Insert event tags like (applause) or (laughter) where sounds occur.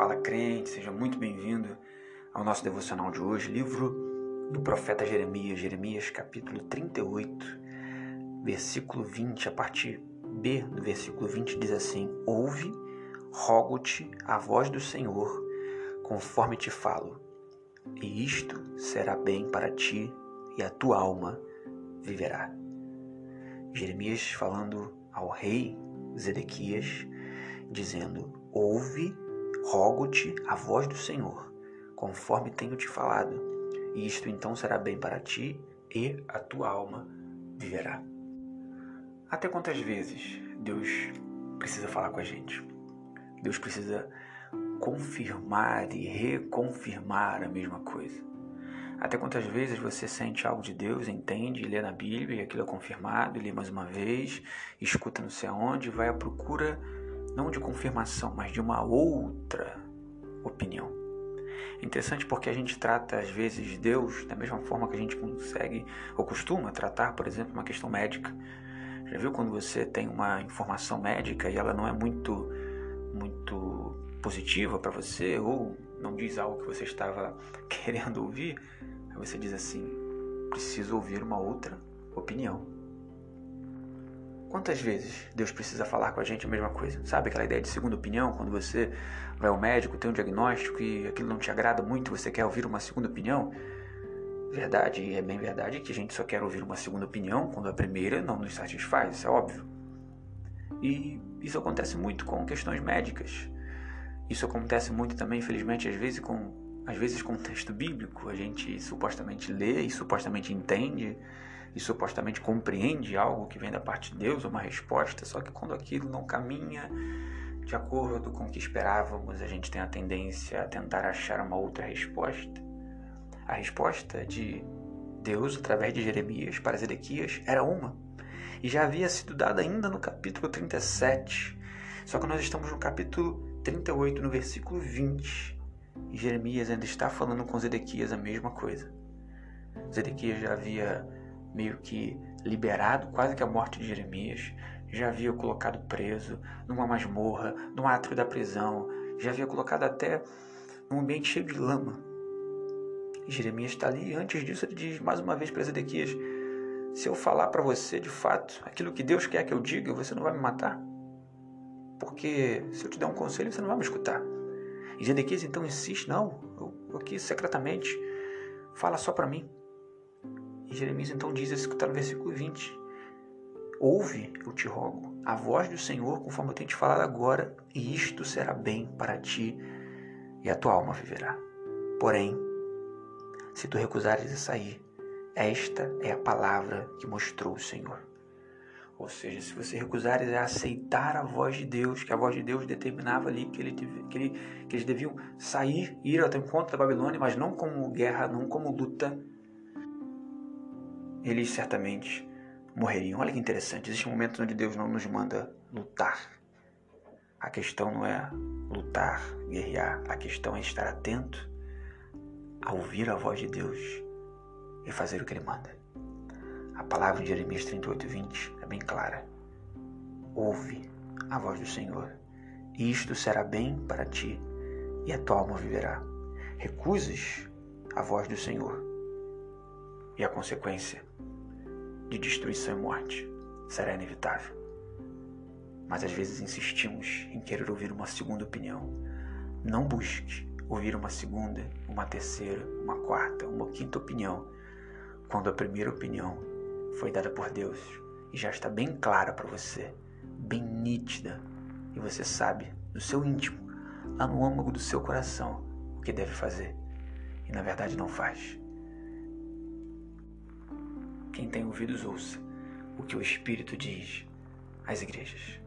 Fala crente, seja muito bem-vindo ao nosso devocional de hoje, livro do profeta Jeremias, Jeremias capítulo 38, versículo 20, a parte B do versículo 20 diz assim: Ouve, rogo-te a voz do Senhor, conforme te falo, e isto será bem para ti e a tua alma viverá. Jeremias falando ao rei Zedequias, dizendo: Ouve, rogo-te a voz do Senhor, conforme tenho te falado, e isto então será bem para ti e a tua alma viverá. Até quantas vezes Deus precisa falar com a gente? Deus precisa confirmar e reconfirmar a mesma coisa. Até quantas vezes você sente algo de Deus, entende, lê na Bíblia e aquilo é confirmado, lê mais uma vez, escuta não sei aonde, vai à procura não de confirmação, mas de uma outra opinião. É interessante porque a gente trata às vezes Deus da mesma forma que a gente consegue ou costuma tratar, por exemplo, uma questão médica. Já viu quando você tem uma informação médica e ela não é muito muito positiva para você ou não diz algo que você estava (laughs) querendo ouvir? Aí você diz assim: preciso ouvir uma outra opinião. Quantas vezes Deus precisa falar com a gente a mesma coisa? Sabe aquela ideia de segunda opinião, quando você vai ao médico, tem um diagnóstico e aquilo não te agrada muito, você quer ouvir uma segunda opinião? Verdade, é bem verdade que a gente só quer ouvir uma segunda opinião quando a primeira não nos satisfaz, isso é óbvio. E isso acontece muito com questões médicas. Isso acontece muito também, infelizmente, às vezes com às vezes com texto bíblico, a gente supostamente lê e supostamente entende e supostamente compreende algo que vem da parte de Deus, uma resposta, só que quando aquilo não caminha de acordo com o que esperávamos, a gente tem a tendência a tentar achar uma outra resposta. A resposta de Deus através de Jeremias para Zedequias era uma, e já havia sido dada ainda no capítulo 37. Só que nós estamos no capítulo 38, no versículo 20. E Jeremias ainda está falando com Zedequias a mesma coisa. Zedequias já havia meio que liberado quase que a morte de Jeremias, já havia colocado preso numa masmorra, no átrio da prisão, já havia colocado até num ambiente cheio de lama. E Jeremias está ali, e antes disso ele diz mais uma vez para Zedequias: Se eu falar para você de fato aquilo que Deus quer que eu diga, você não vai me matar? Porque se eu te der um conselho, você não vai me escutar. E Zedequias então insiste: Não, eu, aqui secretamente, fala só para mim. E Jeremias então diz está no versículo 20. Ouve, eu te rogo, a voz do Senhor, conforme eu tenho te falado agora, e isto será bem para ti, e a tua alma viverá. Porém, se tu recusares a sair, esta é a palavra que mostrou o Senhor. Ou seja, se você recusares a aceitar a voz de Deus, que a voz de Deus determinava ali que, ele, que, ele, que eles deviam sair, ir ao encontro da Babilônia, mas não como guerra, não como luta, eles certamente morreriam. Olha que interessante, existem momentos onde Deus não nos manda lutar. A questão não é lutar, guerrear, a questão é estar atento a ouvir a voz de Deus e fazer o que Ele manda. A palavra de Jeremias 38, 20 é bem clara. Ouve a voz do Senhor, e isto será bem para ti, e a tua alma viverá. Recusas a voz do Senhor, e a consequência de destruição e morte será inevitável. Mas às vezes insistimos em querer ouvir uma segunda opinião. Não busque ouvir uma segunda, uma terceira, uma quarta, uma quinta opinião, quando a primeira opinião foi dada por Deus e já está bem clara para você, bem nítida, e você sabe do seu íntimo, lá no âmago do seu coração, o que deve fazer e na verdade não faz. Quem tem ouvidos, ouça o que o Espírito diz às igrejas.